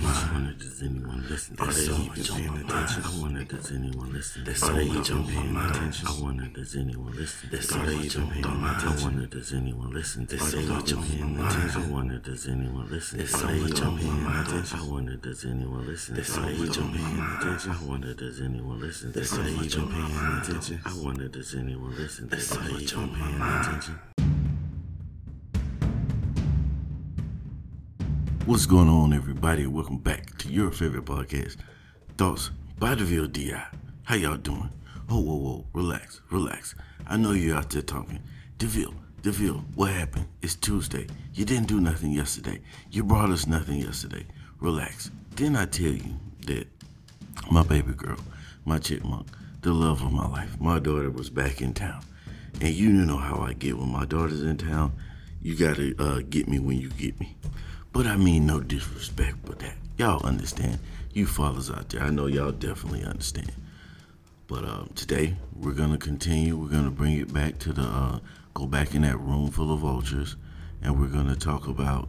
I wonder does anyone listen? Are they even paying attention? I wonder does anyone listen? Are they even paying attention? I wonder does anyone listen? Are they even paying attention? I wonder does anyone listen? Are they even paying attention? I wonder does anyone listen? Are they even paying attention? I wonder does anyone listen? Are they even paying attention? I wonder does anyone listen? Are they even paying attention? I wonder does anyone listen? Are they even paying attention? What's going on, everybody? Welcome back to your favorite podcast, Thoughts by DeVille DI. How y'all doing? Oh, whoa, whoa, relax, relax. I know you're out there talking. DeVille, DeVille, what happened? It's Tuesday. You didn't do nothing yesterday. You brought us nothing yesterday. Relax. Didn't I tell you that my baby girl, my chipmunk, the love of my life, my daughter was back in town? And you know how I get when my daughter's in town. You gotta uh, get me when you get me. But I mean no disrespect but that. Y'all understand. You fathers out there, I know y'all definitely understand. But um, today we're gonna continue. We're gonna bring it back to the uh, go back in that room full of vultures, and we're gonna talk about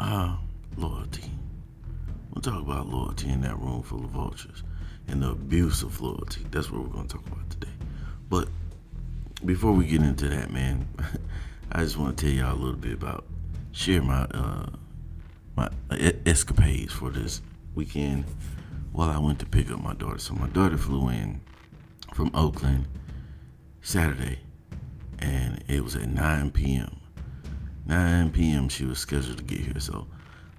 uh, loyalty. We'll talk about loyalty in that room full of vultures and the abuse of loyalty. That's what we're gonna talk about today. But before we get into that, man, I just want to tell y'all a little bit about share my uh, my escapades for this weekend while I went to pick up my daughter. So my daughter flew in from Oakland Saturday, and it was at 9 p.m. 9 p.m. she was scheduled to get here. So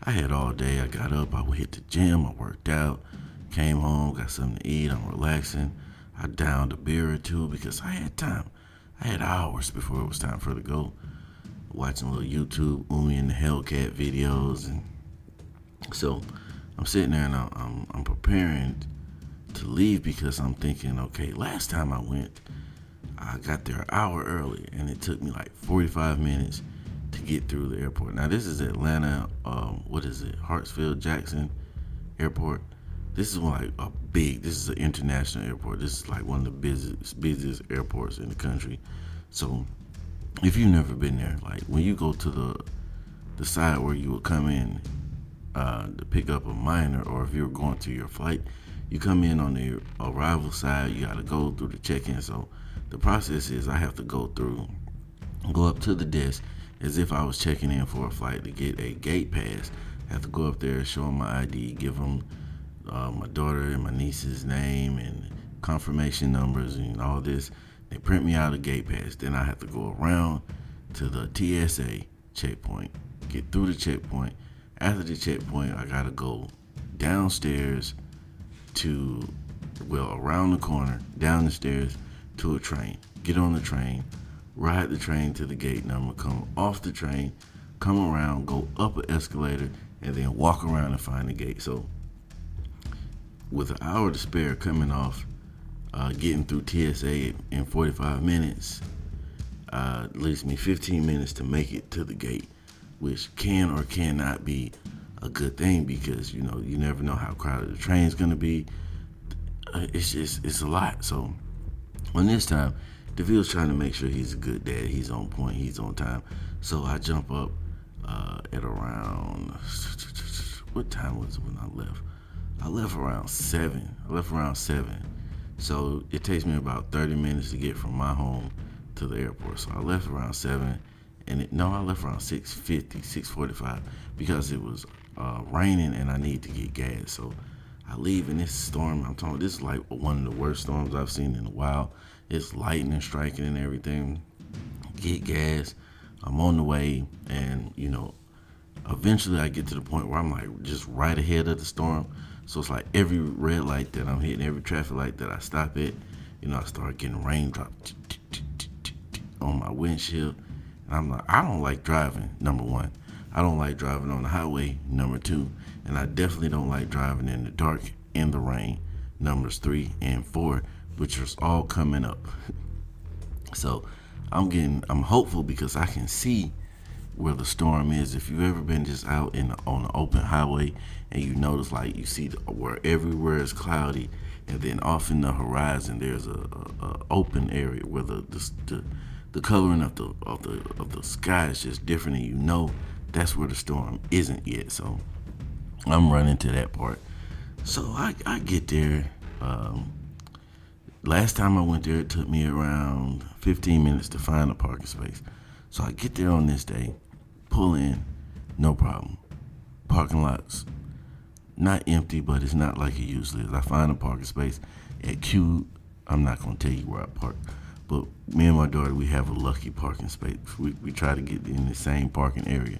I had all day. I got up, I hit the gym, I worked out, came home, got something to eat. I'm relaxing. I downed a beer or two because I had time. I had hours before it was time for her to go watching little YouTube Umi and the Hellcat videos, and so I'm sitting there and I'm, I'm preparing to leave because I'm thinking, okay, last time I went, I got there an hour early, and it took me like 45 minutes to get through the airport. Now this is Atlanta, um, what is it, Hartsfield Jackson Airport. This is like a big. This is an international airport. This is like one of the busiest busiest airports in the country. So if you've never been there, like when you go to the the side where you will come in uh, to pick up a minor, or if you're going to your flight, you come in on the arrival side. You got to go through the check-in. So the process is I have to go through, go up to the desk as if I was checking in for a flight to get a gate pass. I have to go up there, show them my ID, give them uh, my daughter and my niece's name and confirmation numbers and all this. They print me out a gate pass. Then I have to go around to the TSA checkpoint, get through the checkpoint. After the checkpoint, I gotta go downstairs to, well, around the corner, down the stairs to a train. Get on the train, ride the train to the gate number, come off the train, come around, go up an escalator, and then walk around and find the gate. So, with an hour to spare coming off uh, getting through TSA in 45 minutes uh, leaves me 15 minutes to make it to the gate, which can or cannot be a good thing because you know you never know how crowded the train's gonna be. Uh, it's just it's a lot. So on this time, DeVille's trying to make sure he's a good dad. He's on point. He's on time. So I jump up uh, at around what time was it when I left? I left around seven. I left around seven so it takes me about 30 minutes to get from my home to the airport. So I left around 7 and it, no, I left around 6:50, 6:45 because it was uh, raining and I need to get gas. So I leave in this storm. I'm talking. This is like one of the worst storms I've seen in a while. It's lightning striking and everything. Get gas. I'm on the way, and you know, eventually I get to the point where I'm like just right ahead of the storm. So it's like every red light that I'm hitting, every traffic light that I stop at, you know, I start getting raindrops on my windshield. And I'm like, I don't like driving, number one. I don't like driving on the highway, number two. And I definitely don't like driving in the dark in the rain, numbers three and four, which is all coming up. so I'm getting, I'm hopeful because I can see where the storm is. If you've ever been just out in the, on an open highway and you notice like you see the, where everywhere is cloudy, and then off in the horizon there's a, a, a open area where the, the the, the coloring of the of the of the sky is just different, and you know that's where the storm isn't yet. So I'm running to that part. So I, I get there. Um, last time I went there, it took me around 15 minutes to find a parking space. So I get there on this day, pull in, no problem. Parking lots not empty, but it's not like it usually is. I find a parking space at Q. I'm not gonna tell you where I park, but me and my daughter we have a lucky parking space. We we try to get in the same parking area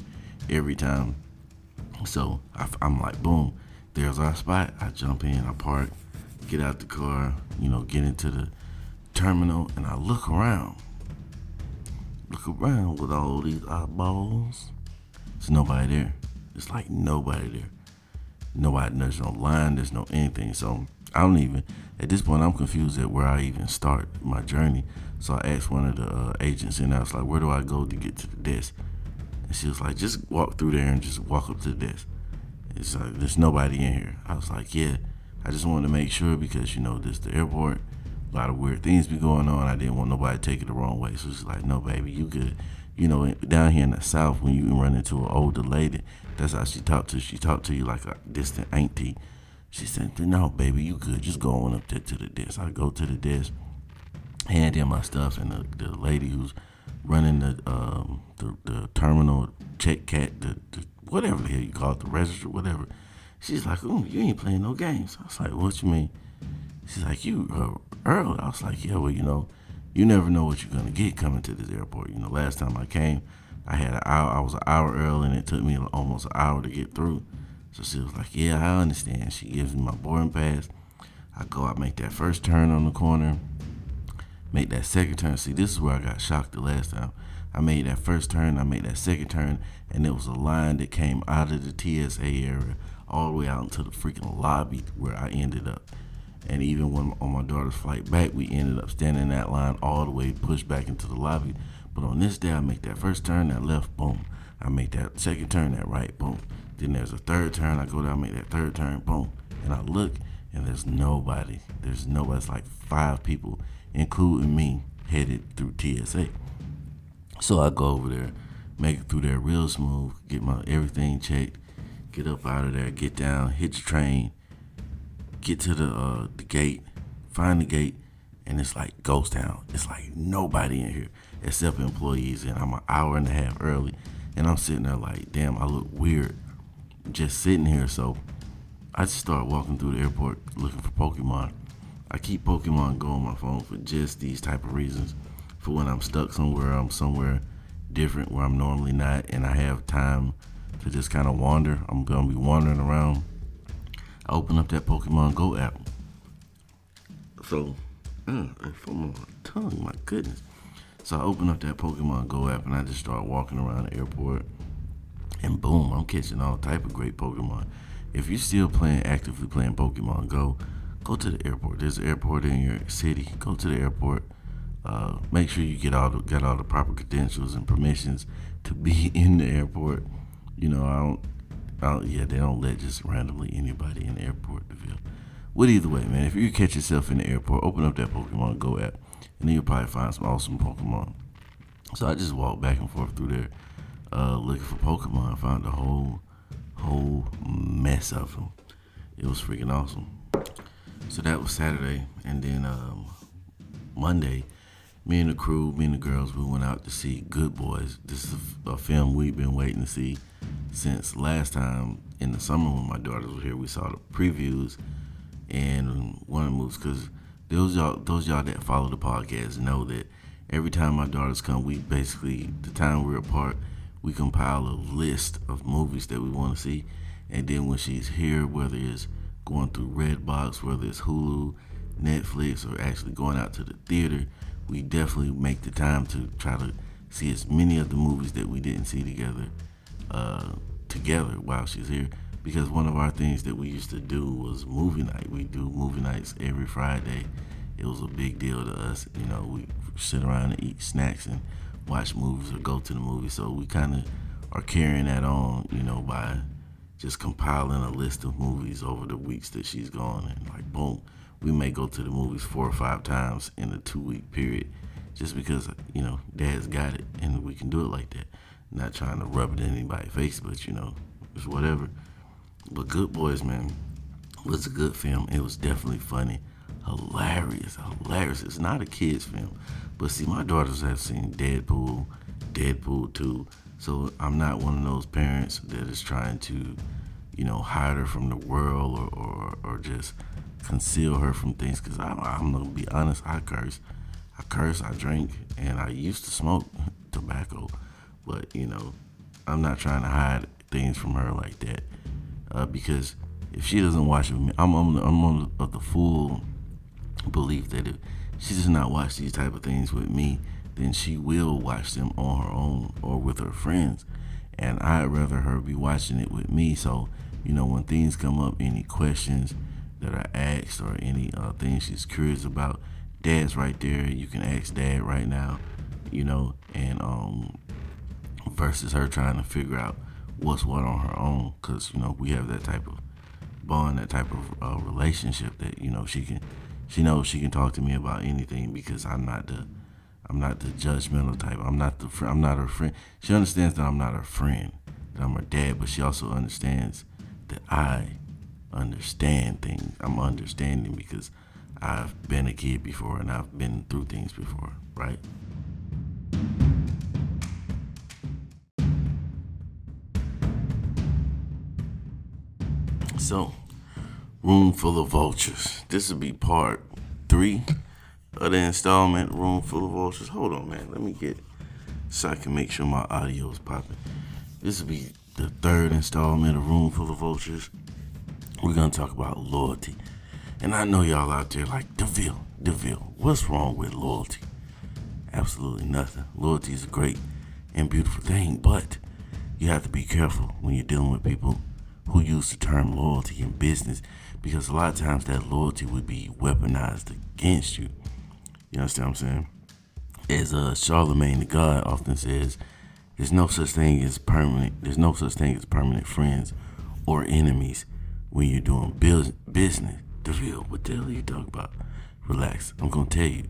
every time. So I, I'm like, boom, there's our spot. I jump in, I park, get out the car, you know, get into the terminal, and I look around. Look around with all these eyeballs. There's nobody there. It's like nobody there. Nobody, there's no line, there's no anything. So I don't even, at this point, I'm confused at where I even start my journey. So I asked one of the uh, agents, and I was like, where do I go to get to the desk? And she was like, just walk through there and just walk up to the desk. It's like, there's nobody in here. I was like, yeah, I just wanted to make sure because, you know, this the airport. A lot of weird things be going on. I didn't want nobody to take it the wrong way. So she's like, no, baby, you good. You know, down here in the South, when you run into an older lady, that's how she talked to. She talked to you like a distant auntie. She said, "No, baby, you good. Just go on up there to the desk." I go to the desk, hand in my stuff, and the, the lady who's running the um the, the terminal check cat the, the whatever the hell you call it the register whatever. She's like, "Ooh, you ain't playing no games." I was like, "What you mean?" She's like, "You uh, Earl." I was like, "Yeah, well, you know, you never know what you're gonna get coming to this airport. You know, last time I came." I had an hour. I was an hour early, and it took me almost an hour to get through. So she was like, "Yeah, I understand." She gives me my boarding pass. I go out, make that first turn on the corner, make that second turn. See, this is where I got shocked the last time. I made that first turn, I made that second turn, and it was a line that came out of the TSA area all the way out into the freaking lobby where I ended up. And even when on my daughter's flight back, we ended up standing in that line all the way pushed back into the lobby but on this day, I make that first turn, that left, boom. I make that second turn, that right, boom. Then there's a third turn. I go down, make that third turn, boom. And I look, and there's nobody. There's nobody. It's like five people, including me, headed through TSA. So I go over there, make it through there real smooth, get my everything checked, get up out of there, get down, hit the train, get to the uh, the gate, find the gate, and it's like ghost town. It's like nobody in here except employees, and I'm an hour and a half early, and I'm sitting there like, damn, I look weird just sitting here. So I just start walking through the airport looking for Pokemon. I keep Pokemon Go on my phone for just these type of reasons. For when I'm stuck somewhere, I'm somewhere different where I'm normally not, and I have time to just kind of wander. I'm gonna be wandering around. I open up that Pokemon Go app. So, uh, from my tongue, my goodness. So I open up that Pokemon Go app and I just start walking around the airport. And boom, I'm catching all type of great Pokemon. If you're still playing, actively playing Pokemon Go, go to the airport. There's an airport in your city. Go to the airport. Uh, make sure you get all the, got all the proper credentials and permissions to be in the airport. You know, I don't, Don't yeah, they don't let just randomly anybody in the airport to feel. But either way, man, if you catch yourself in the airport, open up that Pokemon Go app and then you'll probably find some awesome Pokemon. So I just walked back and forth through there, uh, looking for Pokemon. I found a whole, whole mess of them. It was freaking awesome. So that was Saturday, and then um, Monday, me and the crew, me and the girls, we went out to see Good Boys. This is a, a film we've been waiting to see since last time in the summer when my daughters were here. We saw the previews and one of the movies because those y'all those y'all that follow the podcast know that every time my daughters come, we basically the time we're apart, we compile a list of movies that we want to see, and then when she's here, whether it's going through Redbox, whether it's Hulu, Netflix, or actually going out to the theater, we definitely make the time to try to see as many of the movies that we didn't see together uh, together while she's here because one of our things that we used to do was movie night. We do movie nights every Friday. It was a big deal to us. You know, we sit around and eat snacks and watch movies or go to the movies. So we kind of are carrying that on, you know, by just compiling a list of movies over the weeks that she's gone. And like, boom, we may go to the movies four or five times in a two week period just because, you know, dad's got it and we can do it like that. Not trying to rub it in anybody's face, but, you know, it's whatever But Good Boys, man, was a good film. It was definitely funny, hilarious, hilarious. It's not a kids film, but see, my daughters have seen Deadpool, Deadpool 2. So I'm not one of those parents that is trying to, you know, hide her from the world or, or, or just conceal her from things. Because I'm, I'm to be honest, I curse. I curse, I drink, and I used to smoke tobacco. But, you know, I'm not trying to hide things from her like that. Uh, because if she doesn't watch it with me, I'm, I'm, I'm of the full belief that if she does not watch these type of things with me, then she will watch them on her own or with her friends. And I'd rather her be watching it with me. So, you know, when things come up, any questions that are asked or any uh, things she's curious about, dad's right there. You can ask dad right now, you know, and um, versus her trying to figure out what's what on her own, because you know we have that type of bond, that type of uh, relationship that you know she can, she knows she can talk to me about anything because I'm not the, I'm not the judgmental type. I'm not the, fr- I'm not her friend. She understands that I'm not her friend, that I'm her dad, but she also understands that I understand things. I'm understanding because I've been a kid before and I've been through things before, right? So, Room Full of Vultures. This will be part three of the installment, Room Full of Vultures. Hold on, man. Let me get so I can make sure my audio is popping. This will be the third installment of Room Full of Vultures. We're going to talk about loyalty. And I know y'all out there like, DeVille, DeVille, what's wrong with loyalty? Absolutely nothing. Loyalty is a great and beautiful thing, but you have to be careful when you're dealing with people who use the term loyalty in business because a lot of times that loyalty would be weaponized against you. You understand what I'm saying? As uh, Charlemagne the God often says, there's no such thing as permanent. There's no such thing as permanent friends or enemies when you're doing business. DeVille, what the hell are you talking about? Relax. I'm gonna tell you.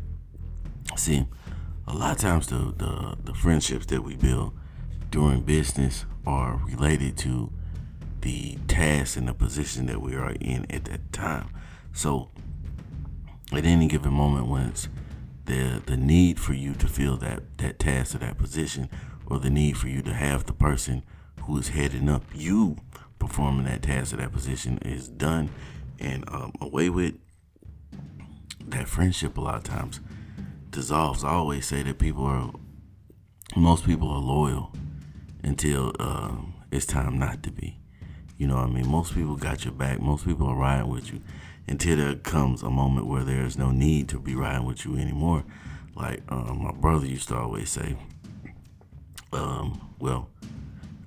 See, a lot of times the, the, the friendships that we build during business are related to the task and the position that we are in at that time. So at any given moment it's the the need for you to fill that, that task or that position or the need for you to have the person who is heading up you performing that task or that position is done and um, away with that friendship a lot of times dissolves. I always say that people are, most people are loyal until uh, it's time not to be. You know what I mean? Most people got your back. Most people are riding with you until there comes a moment where there is no need to be riding with you anymore. Like um, my brother used to always say, um, well,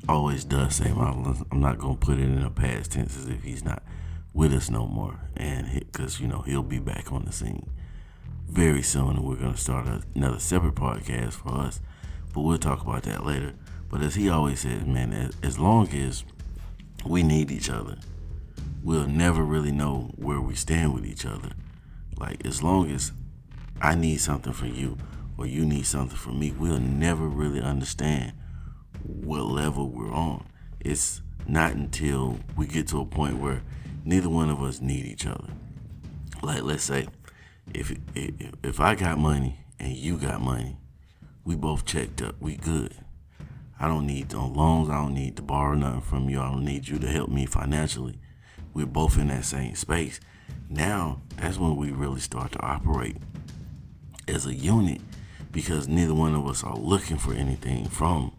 always does say, I'm not going to put it in a past tense as if he's not with us no more, and because you know he'll be back on the scene very soon, and we're gonna start a, another separate podcast for us. But we'll talk about that later. But as he always says, man, as, as long as we need each other, we'll never really know where we stand with each other. Like as long as I need something from you or you need something from me, we'll never really understand what level we're on. It's not until we get to a point where neither one of us need each other. Like let's say if if, if I got money and you got money, we both checked up. We good. I don't need no loans. I don't need to borrow nothing from you. I don't need you to help me financially. We're both in that same space. Now that's when we really start to operate as a unit because neither one of us are looking for anything from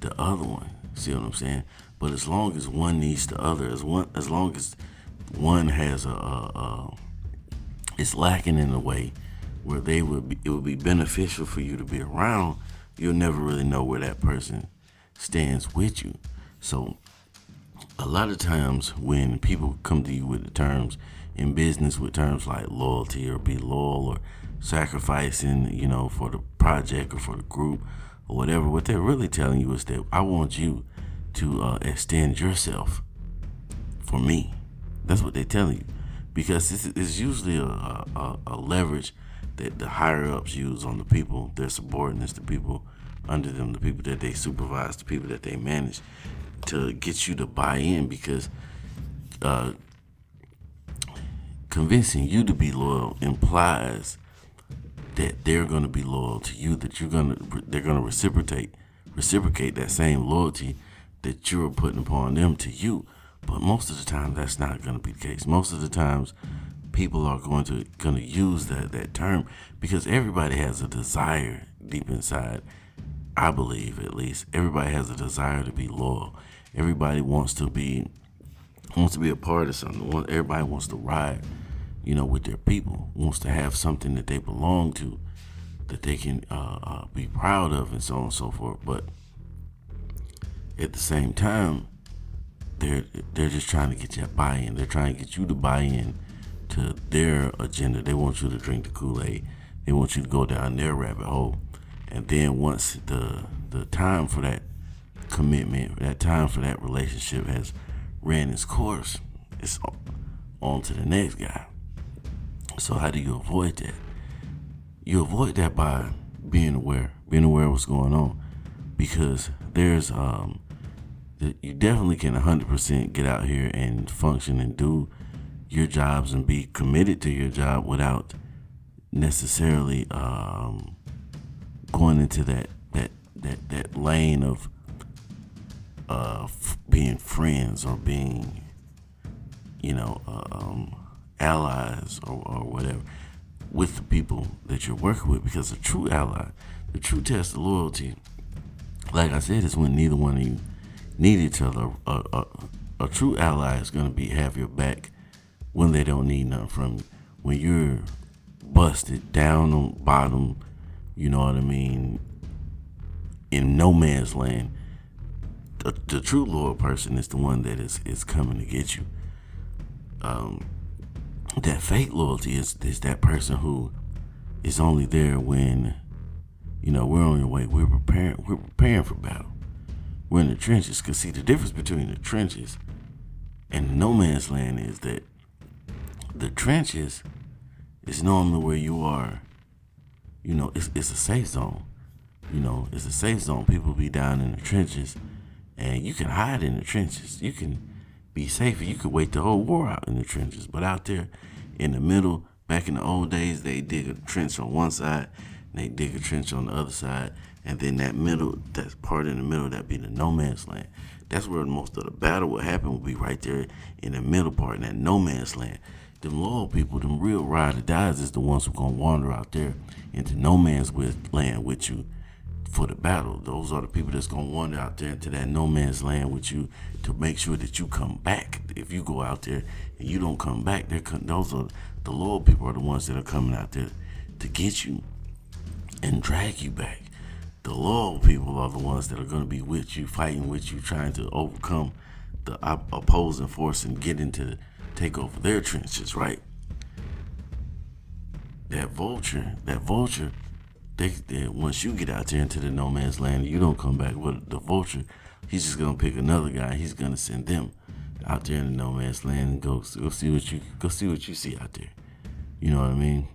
the other one. See what I'm saying? But as long as one needs the other, as one, as long as one has a, a, a it's lacking in a way where they would be, it would be beneficial for you to be around, you'll never really know where that person stands with you. So a lot of times when people come to you with the terms in business with terms like loyalty or be loyal or sacrificing, you know, for the project or for the group or whatever, what they're really telling you is that I want you to uh, extend yourself for me. That's what they're telling you, because it's, it's usually a, a, a, leverage that the higher ups use on the people, their subordinates, the people under them, the people that they supervise, the people that they manage, to get you to buy in. Because uh, convincing you to be loyal implies that they're going to be loyal to you. That you're going to they're going to reciprocate reciprocate that same loyalty that you're putting upon them to you. But most of the time, that's not going to be the case. Most of the times, people are going to going to use that that term because everybody has a desire deep inside. I believe, at least, everybody has a desire to be loyal. Everybody wants to be wants to be a part of something. Everybody wants to ride, you know, with their people. Wants to have something that they belong to, that they can uh, uh, be proud of, and so on and so forth. But at the same time, they're they're just trying to get you buy-in. They're trying to get you to buy in to their agenda. They want you to drink the Kool-Aid. They want you to go down their rabbit hole. And then once the the time for that commitment, that time for that relationship has ran its course, it's on to the next guy. So how do you avoid that? You avoid that by being aware, being aware of what's going on, because there's um, you definitely can 100% get out here and function and do your jobs and be committed to your job without necessarily um, going into that that that that lane of uh, f- being friends or being you know uh, um, allies or, or whatever with the people that you're working with because a true ally the true test of loyalty like i said is when neither one of you need each other. A, a, a true ally is going to be have your back when they don't need nothing from you when you're busted down on bottom you know what I mean, in no man's land, the, the true loyal person is the one that is, is coming to get you. Um, that fake loyalty is, is that person who is only there when, you know, we're on your way. We're preparing. We're preparing for battle. We're in the trenches. Cause see, the difference between the trenches and no man's land is that the trenches is normally where you are you know, it's it's a safe zone. You know, it's a safe zone. People be down in the trenches, and you can hide in the trenches. You can be safe. You could wait the whole war out in the trenches. But out there in the middle, back in the old days, they dig a trench on one side, they dig a trench on the other side, and then that middle, that part in the middle, that be the no man's land. That's where most of the battle would happen. Would be right there in the middle part, in that no man's land them loyal people, them real ride or dies is the ones who gonna wander out there into no man's land with you for the battle. Those are the people that's gonna wander out there into that no man's land with you to make sure that you come back. If you go out there and you don't come back, they're those are the loyal people are the ones that are coming out there to get you and drag you back. The loyal people are the ones that are to be with you, fighting with you, trying to overcome the opposing force and get into take over their trenches, right? That vulture, that vulture, they, they once you get out there into the no man's land, you don't come back with the vulture. He's just gonna pick another guy. He's gonna send them out there in the no man's land and go go see what you go see what you see out there. You know what I mean?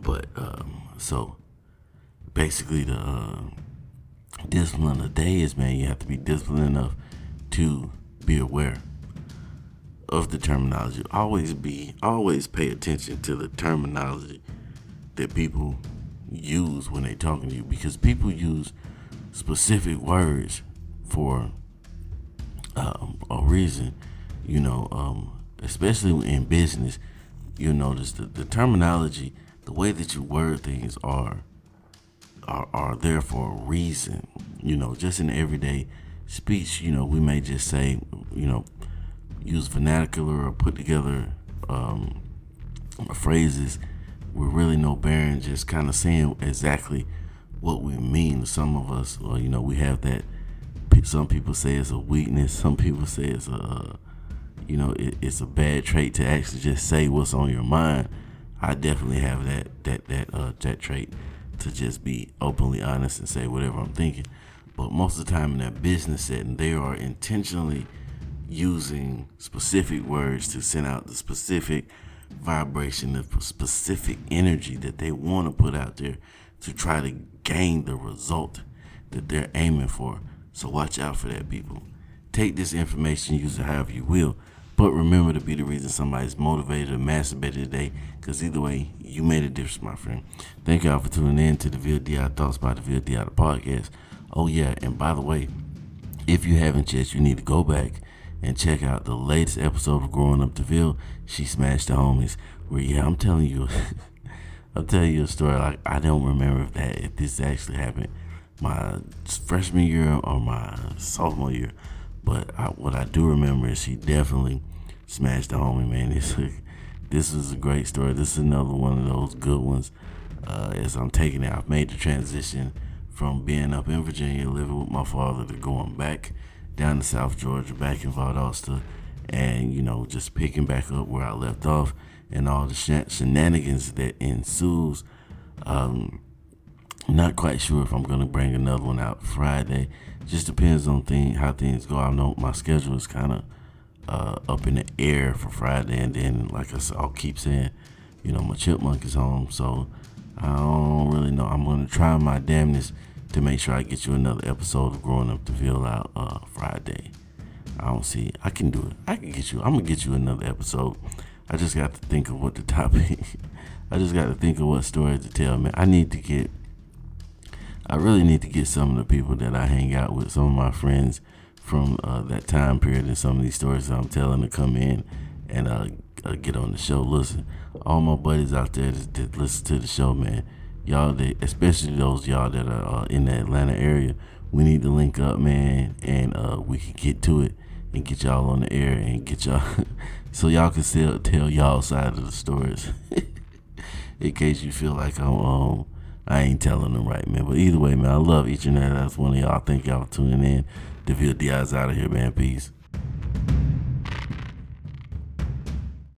But um, so basically, the uh, discipline of the day is man, you have to be disciplined enough to be aware of the terminology. Always be, always pay attention to the terminology that people use when they're talking to you because people use specific words for um, a reason. You know, um, especially in business, you notice the, the terminology, the way that you word things are, are are there for a reason. You know, just in everyday speech, you know, we may just say, you know, use vernacular or put together um, phrases with really no bearing, just kind of saying exactly what we mean. Some of us, or you know, we have that. Some people say it's a weakness. Some people say it's a, you know, it, it's a bad trait to actually just say what's on your mind. I definitely have that that that uh, that trait to just be openly honest and say whatever I'm thinking. But most of the time in that business setting, they are intentionally using specific words to send out the specific vibration, the specific energy that they want to put out there to try to gain the result that they're aiming for. So watch out for that, people. Take this information, use it however you will, But remember to be the reason somebody's motivated or masturbated today, because either way, you made a difference, my friend. Thank y'all for tuning in to the VLDI Thoughts by the VLDI the podcast. Oh, yeah, and by the way, if you haven't yet, you need to go back and check out the latest episode of Growing Up DeVille. She smashed the homies. Where yeah, I'm telling you, I'll tell you a story. Like I don't remember if that if this actually happened my freshman year or my sophomore year, but I, what I do remember is she definitely smashed the homie. Man, this this is a great story. This is another one of those good ones. Uh, as I'm taking it, I've made the transition from being up in Virginia, living with my father, to going back down to South Georgia, back in Valdosta, and you know just picking back up where I left off and all the shenanigans that ensues. Um, not quite sure if I'm gonna bring another one out Friday. Just depends on thing how things go. I know my schedule is kind of uh, up in the air for Friday, and then like I said, I'll keep saying, you know, my chipmunk is home, so I don't really know. I'm gonna try my damnness to make sure I get you another episode of Growing Up DeVille out uh, Friday. I don't see. I can do it. I can get you. I'm gonna get you another episode. I just got to think of what the topic. I just got to think of what story to tell, man. I need to get. I really need to get some of the people that I hang out with, some of my friends from uh, that time period, and some of these stories that I'm telling to come in and uh, uh, get on the show. Listen, all my buddies out there that, that listen to the show, man. Y'all, that, especially those y'all that are uh, in the Atlanta area, we need to link up, man, and uh, we can get to it and get y'all on the air and get y'all so y'all can still tell y'all side of the stories. in case you feel like I'm um I ain't telling them right, man. But either way, man, I love each and every last one of y'all. Thank y'all for tuning in. DeVille Diaz out of here, man. Peace.